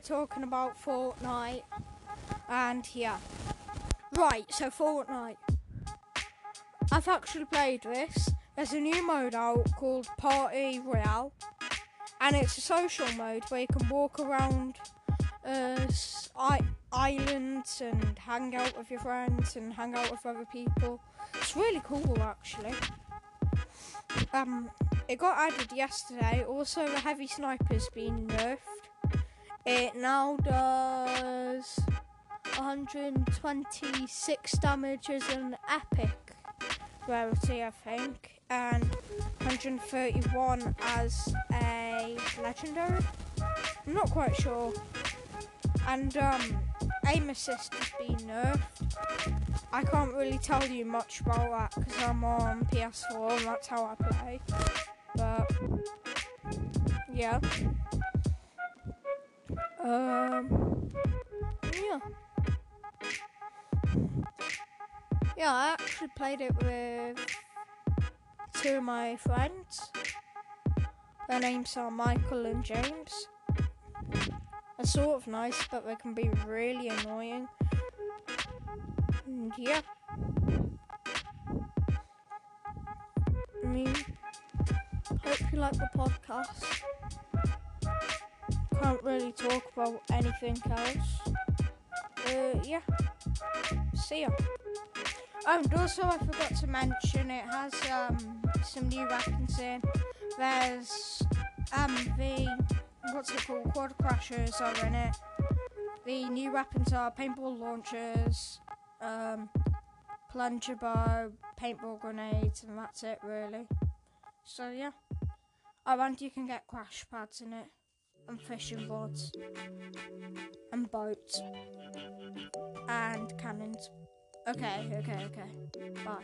talking about Fortnite, and yeah. Right, so Fortnite. I've actually played this. There's a new mode out called Party Royale, and it's a social mode where you can walk around uh, islands and hang out with your friends and hang out with other people. It's really cool, actually. Um, it got added yesterday. Also, the heavy sniper's been nerfed. It now does 126 damage as an epic rarity, I think, and 131 as a legendary. I'm not quite sure. And um, aim assist has been nerfed. I can't really tell you much about that because I'm on PS4 and that's how I play. But yeah. Um. Yeah. Yeah, I actually played it with two of my friends. Their names are Michael and James. They're sort of nice, but they can be really annoying. And yeah. I mean, hope you like the podcast. Can't really talk about anything else. Uh, yeah. See ya. Oh, and also I forgot to mention it has um some new weapons in. There's um the what's it called? Quad crashers are in it. The new weapons are paintball launchers, um, plunger bow, paintball grenades, and that's it really. So yeah. Oh, and you can get crash pads in it, and fishing rods and boats, and cannons. Okay, okay, okay. Bye.